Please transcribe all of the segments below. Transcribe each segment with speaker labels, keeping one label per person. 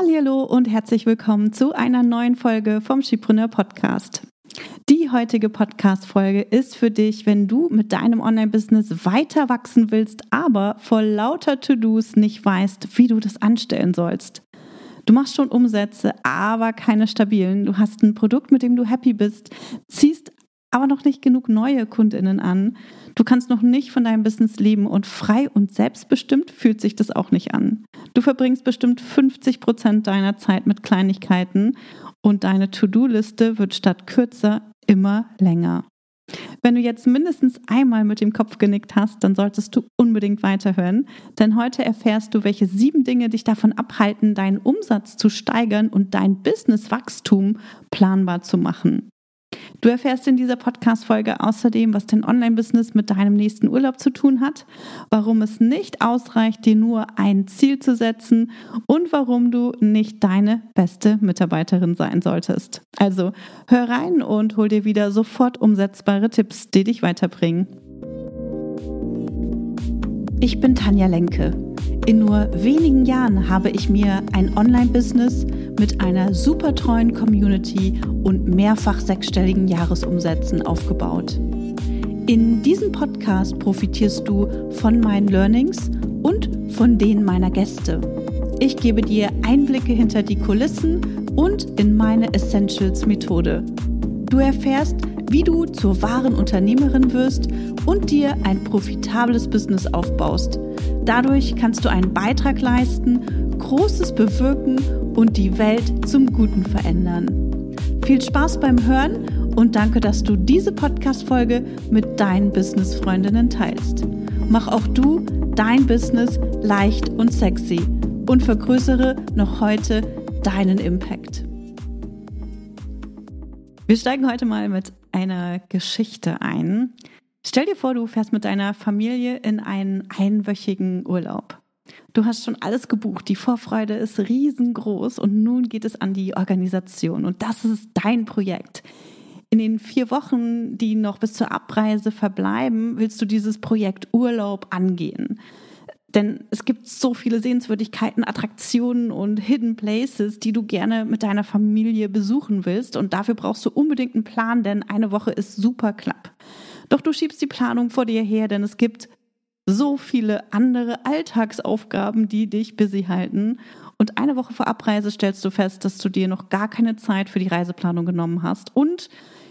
Speaker 1: Hallo und herzlich willkommen zu einer neuen Folge vom Skipreneur Podcast. Die heutige Podcast-Folge ist für dich, wenn du mit deinem Online-Business weiter wachsen willst, aber vor lauter To-Dos nicht weißt, wie du das anstellen sollst. Du machst schon Umsätze, aber keine stabilen. Du hast ein Produkt, mit dem du happy bist, ziehst aber noch nicht genug neue Kundinnen an. Du kannst noch nicht von deinem Business leben und frei und selbstbestimmt fühlt sich das auch nicht an. Du verbringst bestimmt 50 Prozent deiner Zeit mit Kleinigkeiten und deine To-Do-Liste wird statt kürzer immer länger. Wenn du jetzt mindestens einmal mit dem Kopf genickt hast, dann solltest du unbedingt weiterhören, denn heute erfährst du, welche sieben Dinge dich davon abhalten, deinen Umsatz zu steigern und dein Businesswachstum planbar zu machen. Du erfährst in dieser Podcast-Folge außerdem, was dein Online-Business mit deinem nächsten Urlaub zu tun hat, warum es nicht ausreicht, dir nur ein Ziel zu setzen und warum du nicht deine beste Mitarbeiterin sein solltest. Also hör rein und hol dir wieder sofort umsetzbare Tipps, die dich weiterbringen. Ich bin Tanja Lenke. In nur wenigen Jahren habe ich mir ein Online-Business mit einer super treuen Community und mehrfach sechsstelligen Jahresumsätzen aufgebaut. In diesem Podcast profitierst du von meinen Learnings und von denen meiner Gäste. Ich gebe dir Einblicke hinter die Kulissen und in meine Essentials-Methode. Du erfährst, wie du zur wahren Unternehmerin wirst und dir ein profitables Business aufbaust – Dadurch kannst du einen Beitrag leisten, Großes bewirken und die Welt zum Guten verändern. Viel Spaß beim Hören und danke, dass du diese Podcast-Folge mit deinen Business-Freundinnen teilst. Mach auch du dein Business leicht und sexy und vergrößere noch heute deinen Impact. Wir steigen heute mal mit einer Geschichte ein. Stell dir vor, du fährst mit deiner Familie in einen einwöchigen Urlaub. Du hast schon alles gebucht, die Vorfreude ist riesengroß und nun geht es an die Organisation und das ist dein Projekt. In den vier Wochen, die noch bis zur Abreise verbleiben, willst du dieses Projekt Urlaub angehen. Denn es gibt so viele Sehenswürdigkeiten, Attraktionen und Hidden Places, die du gerne mit deiner Familie besuchen willst. Und dafür brauchst du unbedingt einen Plan, denn eine Woche ist super knapp. Doch du schiebst die Planung vor dir her, denn es gibt so viele andere Alltagsaufgaben, die dich busy halten. Und eine Woche vor Abreise stellst du fest, dass du dir noch gar keine Zeit für die Reiseplanung genommen hast und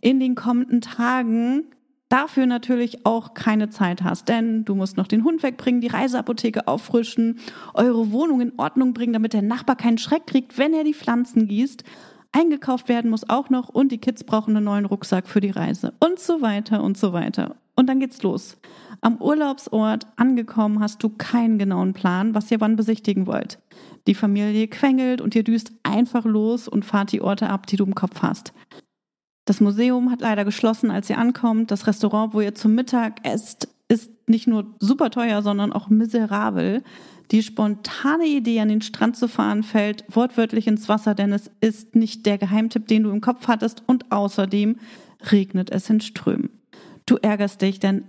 Speaker 1: in den kommenden Tagen dafür natürlich auch keine Zeit hast, denn du musst noch den Hund wegbringen, die Reiseapotheke auffrischen, eure Wohnung in Ordnung bringen, damit der Nachbar keinen Schreck kriegt, wenn er die Pflanzen gießt Eingekauft werden muss auch noch und die Kids brauchen einen neuen Rucksack für die Reise und so weiter und so weiter. Und dann geht's los. Am Urlaubsort angekommen hast du keinen genauen Plan, was ihr wann besichtigen wollt. Die Familie quengelt und ihr düst einfach los und fahrt die Orte ab, die du im Kopf hast. Das Museum hat leider geschlossen, als ihr ankommt. Das Restaurant, wo ihr zum Mittag esst, ist nicht nur super teuer, sondern auch miserabel. Die spontane Idee, an den Strand zu fahren, fällt wortwörtlich ins Wasser, denn es ist nicht der Geheimtipp, den du im Kopf hattest und außerdem regnet es in Strömen. Du ärgerst dich, denn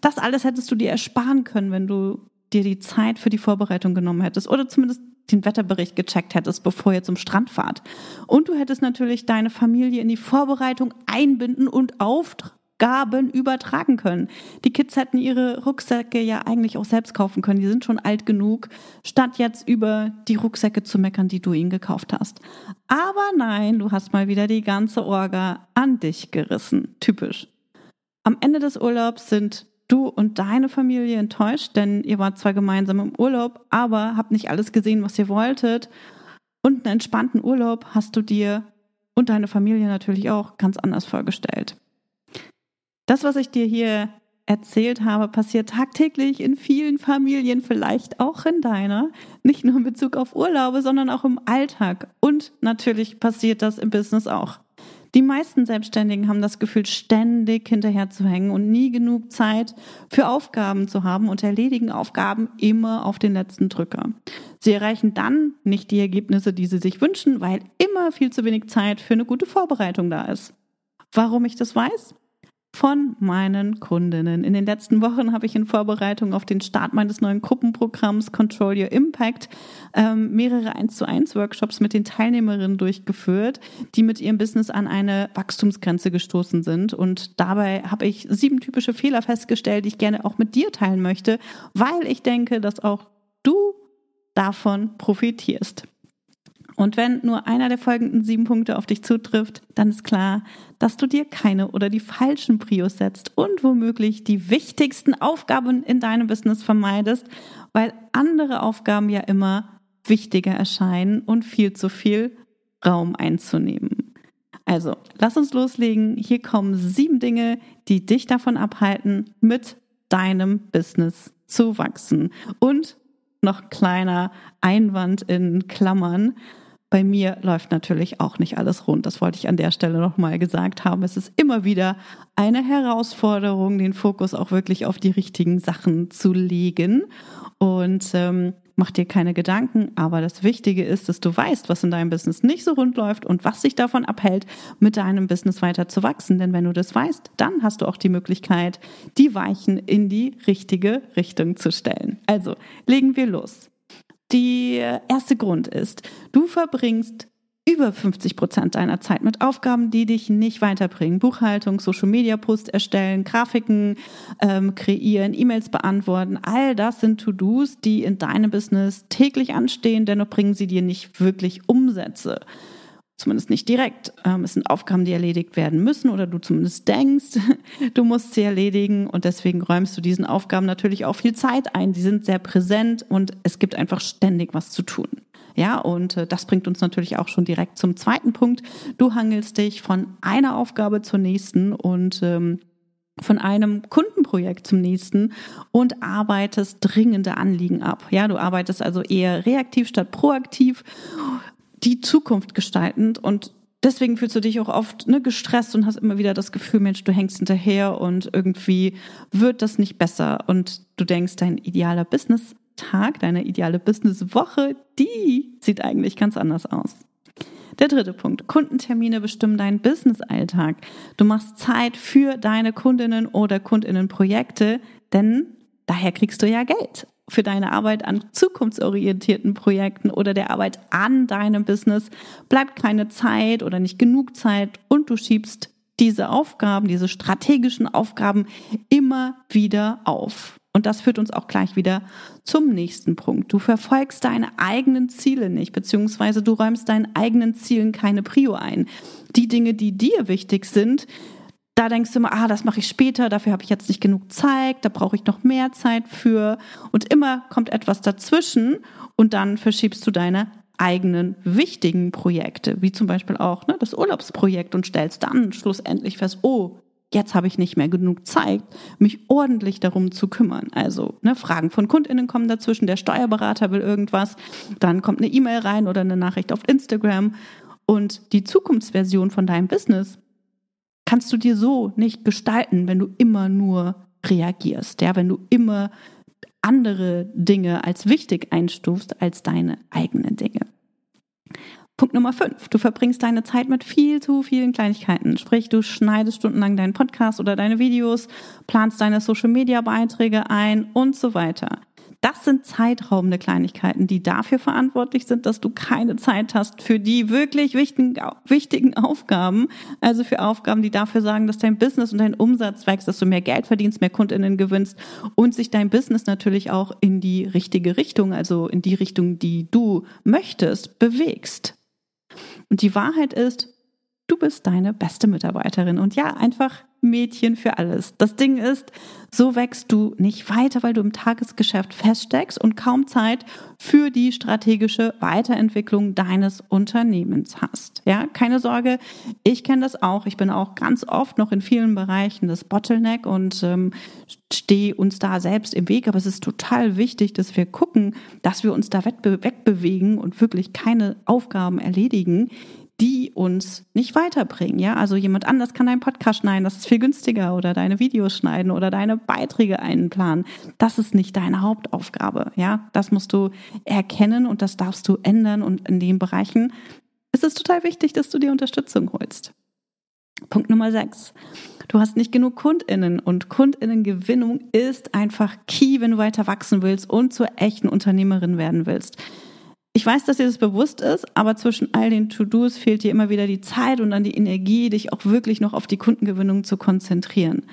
Speaker 1: das alles hättest du dir ersparen können, wenn du dir die Zeit für die Vorbereitung genommen hättest oder zumindest den Wetterbericht gecheckt hättest, bevor ihr zum Strand fahrt. Und du hättest natürlich deine Familie in die Vorbereitung einbinden und auftragen Gaben übertragen können. Die Kids hätten ihre Rucksäcke ja eigentlich auch selbst kaufen können. Die sind schon alt genug, statt jetzt über die Rucksäcke zu meckern, die du ihnen gekauft hast. Aber nein, du hast mal wieder die ganze Orga an dich gerissen. Typisch. Am Ende des Urlaubs sind du und deine Familie enttäuscht, denn ihr wart zwar gemeinsam im Urlaub, aber habt nicht alles gesehen, was ihr wolltet. Und einen entspannten Urlaub hast du dir und deine Familie natürlich auch ganz anders vorgestellt. Das, was ich dir hier erzählt habe, passiert tagtäglich in vielen Familien, vielleicht auch in deiner. Nicht nur in Bezug auf Urlaube, sondern auch im Alltag. Und natürlich passiert das im Business auch. Die meisten Selbstständigen haben das Gefühl, ständig hinterher zu hängen und nie genug Zeit für Aufgaben zu haben und erledigen Aufgaben immer auf den letzten Drücker. Sie erreichen dann nicht die Ergebnisse, die sie sich wünschen, weil immer viel zu wenig Zeit für eine gute Vorbereitung da ist. Warum ich das weiß? Von meinen Kundinnen. In den letzten Wochen habe ich in Vorbereitung auf den Start meines neuen Gruppenprogramms Control Your Impact ähm, mehrere 1 zu 1 Workshops mit den Teilnehmerinnen durchgeführt, die mit ihrem Business an eine Wachstumsgrenze gestoßen sind. Und dabei habe ich sieben typische Fehler festgestellt, die ich gerne auch mit dir teilen möchte, weil ich denke, dass auch du davon profitierst. Und wenn nur einer der folgenden sieben Punkte auf dich zutrifft, dann ist klar, dass du dir keine oder die falschen Prios setzt und womöglich die wichtigsten Aufgaben in deinem Business vermeidest, weil andere Aufgaben ja immer wichtiger erscheinen und viel zu viel Raum einzunehmen. Also, lass uns loslegen. Hier kommen sieben Dinge, die dich davon abhalten, mit deinem Business zu wachsen. Und noch kleiner Einwand in Klammern. Bei mir läuft natürlich auch nicht alles rund. Das wollte ich an der Stelle nochmal gesagt haben. Es ist immer wieder eine Herausforderung, den Fokus auch wirklich auf die richtigen Sachen zu legen. Und ähm, mach dir keine Gedanken. Aber das Wichtige ist, dass du weißt, was in deinem Business nicht so rund läuft und was dich davon abhält, mit deinem Business weiter zu wachsen. Denn wenn du das weißt, dann hast du auch die Möglichkeit, die Weichen in die richtige Richtung zu stellen. Also legen wir los. Der erste Grund ist, du verbringst über 50 Prozent deiner Zeit mit Aufgaben, die dich nicht weiterbringen. Buchhaltung, Social Media Post erstellen, Grafiken ähm, kreieren, E-Mails beantworten. All das sind To-Dos, die in deinem Business täglich anstehen, dennoch bringen sie dir nicht wirklich Umsätze. Zumindest nicht direkt. Ähm, es sind Aufgaben, die erledigt werden müssen oder du zumindest denkst, du musst sie erledigen und deswegen räumst du diesen Aufgaben natürlich auch viel Zeit ein. Die sind sehr präsent und es gibt einfach ständig was zu tun. Ja, und äh, das bringt uns natürlich auch schon direkt zum zweiten Punkt. Du hangelst dich von einer Aufgabe zur nächsten und ähm, von einem Kundenprojekt zum nächsten und arbeitest dringende Anliegen ab. Ja, du arbeitest also eher reaktiv statt proaktiv die Zukunft gestaltend und deswegen fühlst du dich auch oft ne, gestresst und hast immer wieder das Gefühl, Mensch, du hängst hinterher und irgendwie wird das nicht besser und du denkst, dein idealer Business-Tag, deine ideale Business-Woche, die sieht eigentlich ganz anders aus. Der dritte Punkt. Kundentermine bestimmen deinen Business-Alltag. Du machst Zeit für deine Kundinnen oder Kundinnenprojekte, denn daher kriegst du ja Geld für deine Arbeit an zukunftsorientierten Projekten oder der Arbeit an deinem Business bleibt keine Zeit oder nicht genug Zeit und du schiebst diese Aufgaben, diese strategischen Aufgaben immer wieder auf. Und das führt uns auch gleich wieder zum nächsten Punkt. Du verfolgst deine eigenen Ziele nicht, beziehungsweise du räumst deinen eigenen Zielen keine Prio ein. Die Dinge, die dir wichtig sind, da denkst du immer, ah, das mache ich später, dafür habe ich jetzt nicht genug Zeit, da brauche ich noch mehr Zeit für. Und immer kommt etwas dazwischen und dann verschiebst du deine eigenen wichtigen Projekte, wie zum Beispiel auch ne, das Urlaubsprojekt und stellst dann schlussendlich fest, oh, jetzt habe ich nicht mehr genug Zeit, mich ordentlich darum zu kümmern. Also ne, Fragen von Kundinnen kommen dazwischen, der Steuerberater will irgendwas, dann kommt eine E-Mail rein oder eine Nachricht auf Instagram und die Zukunftsversion von deinem Business kannst du dir so nicht gestalten, wenn du immer nur reagierst, ja, wenn du immer andere Dinge als wichtig einstufst als deine eigenen Dinge. Punkt Nummer fünf. Du verbringst deine Zeit mit viel zu vielen Kleinigkeiten. Sprich, du schneidest stundenlang deinen Podcast oder deine Videos, planst deine Social Media Beiträge ein und so weiter. Das sind zeitraubende Kleinigkeiten, die dafür verantwortlich sind, dass du keine Zeit hast für die wirklich wichtigen, wichtigen Aufgaben. Also für Aufgaben, die dafür sagen, dass dein Business und dein Umsatz wächst, dass du mehr Geld verdienst, mehr Kundinnen gewinnst und sich dein Business natürlich auch in die richtige Richtung, also in die Richtung, die du möchtest, bewegst. Und die Wahrheit ist, du bist deine beste Mitarbeiterin. Und ja, einfach Mädchen für alles. Das Ding ist, so wächst du nicht weiter, weil du im Tagesgeschäft feststeckst und kaum Zeit für die strategische Weiterentwicklung deines Unternehmens hast. Ja, keine Sorge, ich kenne das auch. Ich bin auch ganz oft noch in vielen Bereichen das Bottleneck und ähm, stehe uns da selbst im Weg. Aber es ist total wichtig, dass wir gucken, dass wir uns da wegbewegen und wirklich keine Aufgaben erledigen, die uns nicht weiterbringen. Ja, also jemand anders kann deinen Podcast schneiden, das ist viel günstiger oder deine Videos schneiden oder deine Beiträge einplanen. Das ist nicht deine Hauptaufgabe. Ja, das musst du erkennen und das darfst du ändern und in den Bereichen ist es total wichtig, dass du dir Unterstützung holst. Punkt Nummer sechs. Du hast nicht genug KundInnen und KundInnengewinnung ist einfach key, wenn du weiter wachsen willst und zur echten Unternehmerin werden willst. Ich weiß, dass dir das bewusst ist, aber zwischen all den To-Dos fehlt dir immer wieder die Zeit und dann die Energie, dich auch wirklich noch auf die Kundengewinnung zu konzentrieren.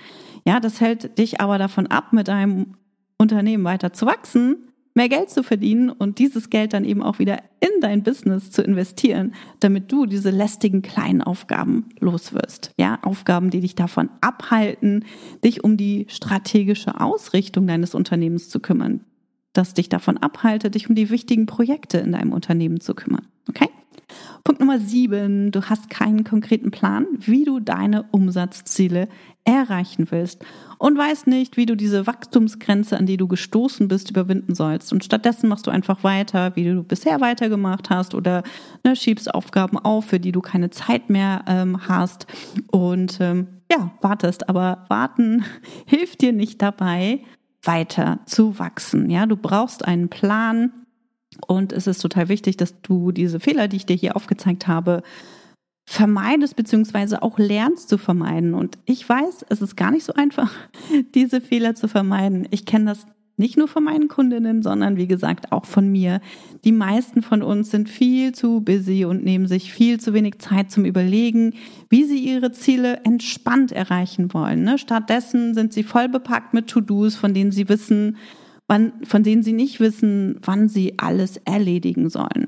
Speaker 1: Ja, das hält dich aber davon ab, mit deinem Unternehmen weiter zu wachsen, mehr Geld zu verdienen und dieses Geld dann eben auch wieder in dein Business zu investieren, damit du diese lästigen kleinen Aufgaben loswirst. Ja, Aufgaben, die dich davon abhalten, dich um die strategische Ausrichtung deines Unternehmens zu kümmern, das dich davon abhaltet, dich um die wichtigen Projekte in deinem Unternehmen zu kümmern. Okay? Punkt Nummer sieben, du hast keinen konkreten Plan, wie du deine Umsatzziele erreichen willst und weißt nicht, wie du diese Wachstumsgrenze, an die du gestoßen bist, überwinden sollst. Und stattdessen machst du einfach weiter, wie du bisher weitergemacht hast oder ne, schiebst Aufgaben auf, für die du keine Zeit mehr ähm, hast und ähm, ja, wartest. Aber warten hilft dir nicht dabei, weiter zu wachsen. Ja, du brauchst einen Plan, und es ist total wichtig, dass du diese Fehler, die ich dir hier aufgezeigt habe, vermeidest beziehungsweise auch lernst zu vermeiden. Und ich weiß, es ist gar nicht so einfach, diese Fehler zu vermeiden. Ich kenne das nicht nur von meinen Kundinnen, sondern wie gesagt auch von mir. Die meisten von uns sind viel zu busy und nehmen sich viel zu wenig Zeit zum Überlegen, wie sie ihre Ziele entspannt erreichen wollen. Ne? Stattdessen sind sie voll bepackt mit To-Dos, von denen sie wissen, wann, von denen sie nicht wissen, wann sie alles erledigen sollen.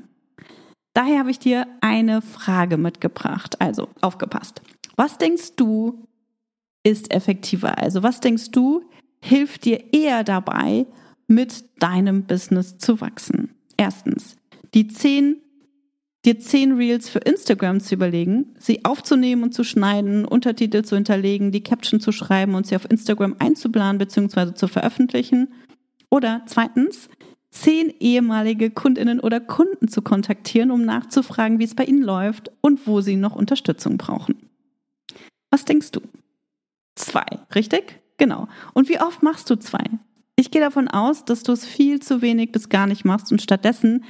Speaker 1: Daher habe ich dir eine Frage mitgebracht. Also aufgepasst. Was denkst du ist effektiver? Also was denkst du hilft dir eher dabei, mit deinem Business zu wachsen? Erstens, die zehn dir zehn Reels für Instagram zu überlegen, sie aufzunehmen und zu schneiden, Untertitel zu hinterlegen, die Caption zu schreiben und sie auf Instagram einzuplanen bzw. zu veröffentlichen oder zweitens, zehn ehemalige Kundinnen oder Kunden zu kontaktieren, um nachzufragen, wie es bei ihnen läuft und wo sie noch Unterstützung brauchen. Was denkst du? Zwei, richtig? Genau. Und wie oft machst du zwei? Ich gehe davon aus, dass du es viel zu wenig bis gar nicht machst und stattdessen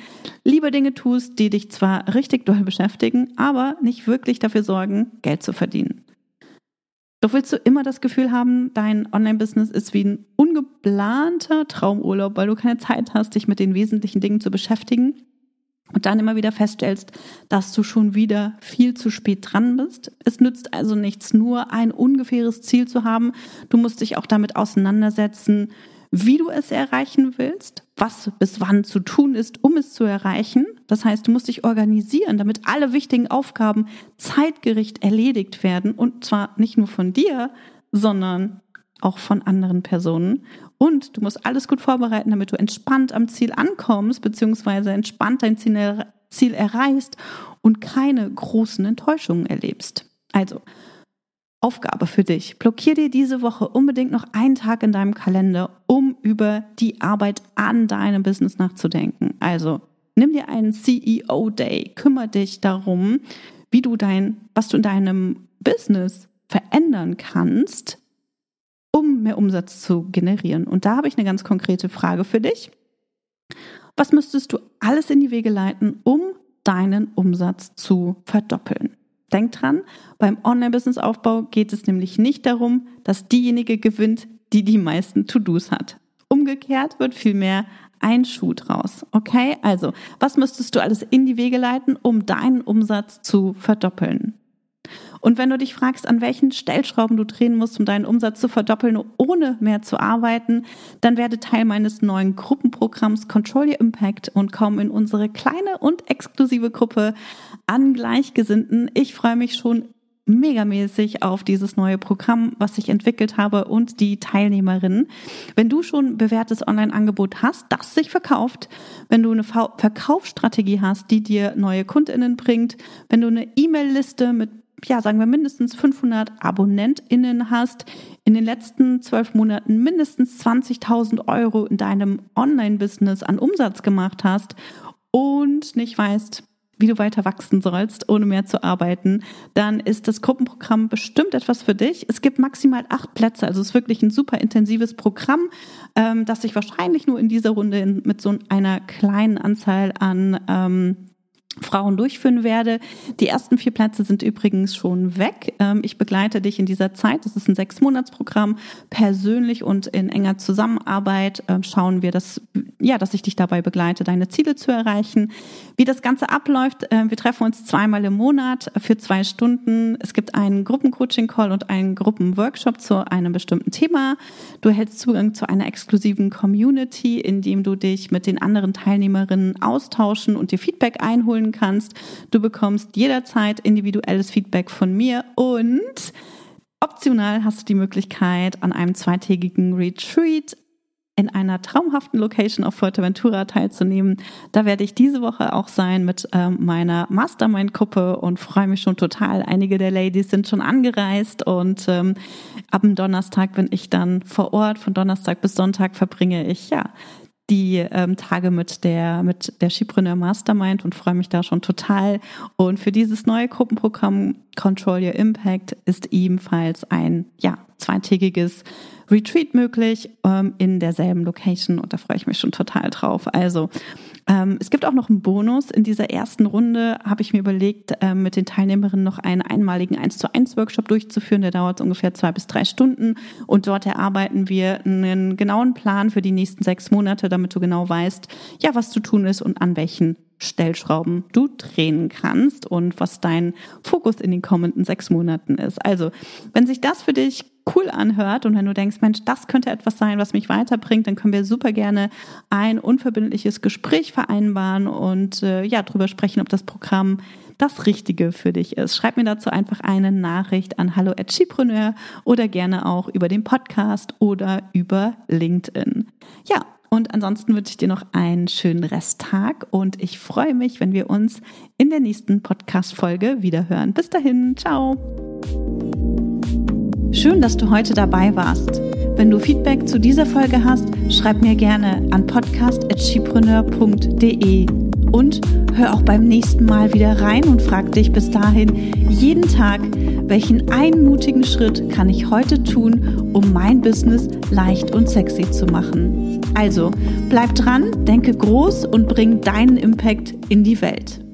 Speaker 1: lieber Dinge tust, die dich zwar richtig doll beschäftigen, aber nicht wirklich dafür sorgen, Geld zu verdienen. Doch willst du immer das Gefühl haben, dein Online-Business ist wie ein ungeplanter Traumurlaub, weil du keine Zeit hast, dich mit den wesentlichen Dingen zu beschäftigen und dann immer wieder feststellst, dass du schon wieder viel zu spät dran bist. Es nützt also nichts, nur ein ungefähres Ziel zu haben. Du musst dich auch damit auseinandersetzen, wie du es erreichen willst, was bis wann zu tun ist, um es zu erreichen. Das heißt, du musst dich organisieren, damit alle wichtigen Aufgaben zeitgericht erledigt werden und zwar nicht nur von dir, sondern auch von anderen Personen. Und du musst alles gut vorbereiten, damit du entspannt am Ziel ankommst, beziehungsweise entspannt dein Ziel, erreichst und keine großen Enttäuschungen erlebst. Also, Aufgabe für dich. Blockier dir diese Woche unbedingt noch einen Tag in deinem Kalender, um über die Arbeit an deinem Business nachzudenken. Also nimm dir einen CEO Day, kümmere dich darum, wie du dein, was du in deinem Business verändern kannst, um mehr Umsatz zu generieren. Und da habe ich eine ganz konkrete Frage für dich. Was müsstest du alles in die Wege leiten, um deinen Umsatz zu verdoppeln? Denk dran, beim Online-Business-Aufbau geht es nämlich nicht darum, dass diejenige gewinnt, die die meisten To-Dos hat. Umgekehrt wird vielmehr ein Schuh draus. Okay, also was müsstest du alles in die Wege leiten, um deinen Umsatz zu verdoppeln? Und wenn du dich fragst, an welchen Stellschrauben du drehen musst, um deinen Umsatz zu verdoppeln, ohne mehr zu arbeiten, dann werde Teil meines neuen Gruppenprogramms Control Your Impact und komm in unsere kleine und exklusive Gruppe an Gleichgesinnten. Ich freue mich schon megamäßig auf dieses neue Programm, was ich entwickelt habe und die Teilnehmerinnen. Wenn du schon bewährtes Online-Angebot hast, das sich verkauft, wenn du eine Verkaufsstrategie hast, die dir neue Kundinnen bringt, wenn du eine E-Mail-Liste mit ja, sagen wir mindestens 500 AbonnentInnen hast, in den letzten zwölf Monaten mindestens 20.000 Euro in deinem Online-Business an Umsatz gemacht hast und nicht weißt, wie du weiter wachsen sollst, ohne mehr zu arbeiten, dann ist das Gruppenprogramm bestimmt etwas für dich. Es gibt maximal acht Plätze, also es ist wirklich ein super intensives Programm, ähm, das sich wahrscheinlich nur in dieser Runde mit so einer kleinen Anzahl an ähm, Frauen durchführen werde. Die ersten vier Plätze sind übrigens schon weg. Ähm, ich begleite dich in dieser Zeit. Das ist ein Sechs-Monats-Programm. Persönlich und in enger Zusammenarbeit ähm, schauen wir, dass, ja, dass ich dich dabei begleite, deine Ziele zu erreichen. Wie das Ganze abläuft, ähm, wir treffen uns zweimal im Monat für zwei Stunden. Es gibt einen Gruppencoaching-Call und einen Gruppenworkshop zu einem bestimmten Thema. Du erhältst Zugang zu einer exklusiven Community, in dem du dich mit den anderen Teilnehmerinnen austauschen und dir Feedback einholen tun kannst. Du bekommst jederzeit individuelles Feedback von mir und optional hast du die Möglichkeit, an einem zweitägigen Retreat in einer traumhaften Location auf Fuerteventura teilzunehmen. Da werde ich diese Woche auch sein mit ähm, meiner Mastermind-Gruppe und freue mich schon total. Einige der Ladies sind schon angereist und ähm, ab dem Donnerstag bin ich dann vor Ort. Von Donnerstag bis Sonntag verbringe ich ja die ähm, Tage mit der mit der Skipreneur Mastermind und freue mich da schon total. Und für dieses neue Gruppenprogramm Control Your Impact ist ebenfalls ein ja zweitägiges Retreat möglich ähm, in derselben Location und da freue ich mich schon total drauf. Also ähm, es gibt auch noch einen Bonus. In dieser ersten Runde habe ich mir überlegt, ähm, mit den Teilnehmerinnen noch einen einmaligen 1 zu 1 Workshop durchzuführen. Der dauert ungefähr zwei bis drei Stunden und dort erarbeiten wir einen genauen Plan für die nächsten sechs Monate, damit du genau weißt, ja, was zu tun ist und an welchen Stellschrauben du drehen kannst und was dein Fokus in den kommenden sechs Monaten ist. Also, wenn sich das für dich cool anhört und wenn du denkst, Mensch, das könnte etwas sein, was mich weiterbringt, dann können wir super gerne ein unverbindliches Gespräch vereinbaren und äh, ja, drüber sprechen, ob das Programm das Richtige für dich ist. Schreib mir dazu einfach eine Nachricht an hallo hallo@chipreneur oder gerne auch über den Podcast oder über LinkedIn. Ja, und ansonsten wünsche ich dir noch einen schönen Resttag und ich freue mich, wenn wir uns in der nächsten Podcast-Folge wiederhören. Bis dahin, ciao. Schön, dass du heute dabei warst. Wenn du Feedback zu dieser Folge hast, schreib mir gerne an podcast.chipreneur.de und hör auch beim nächsten Mal wieder rein und frag dich bis dahin jeden Tag, welchen einmutigen Schritt kann ich heute tun, um mein Business leicht und sexy zu machen. Also, bleib dran, denke groß und bring deinen Impact in die Welt.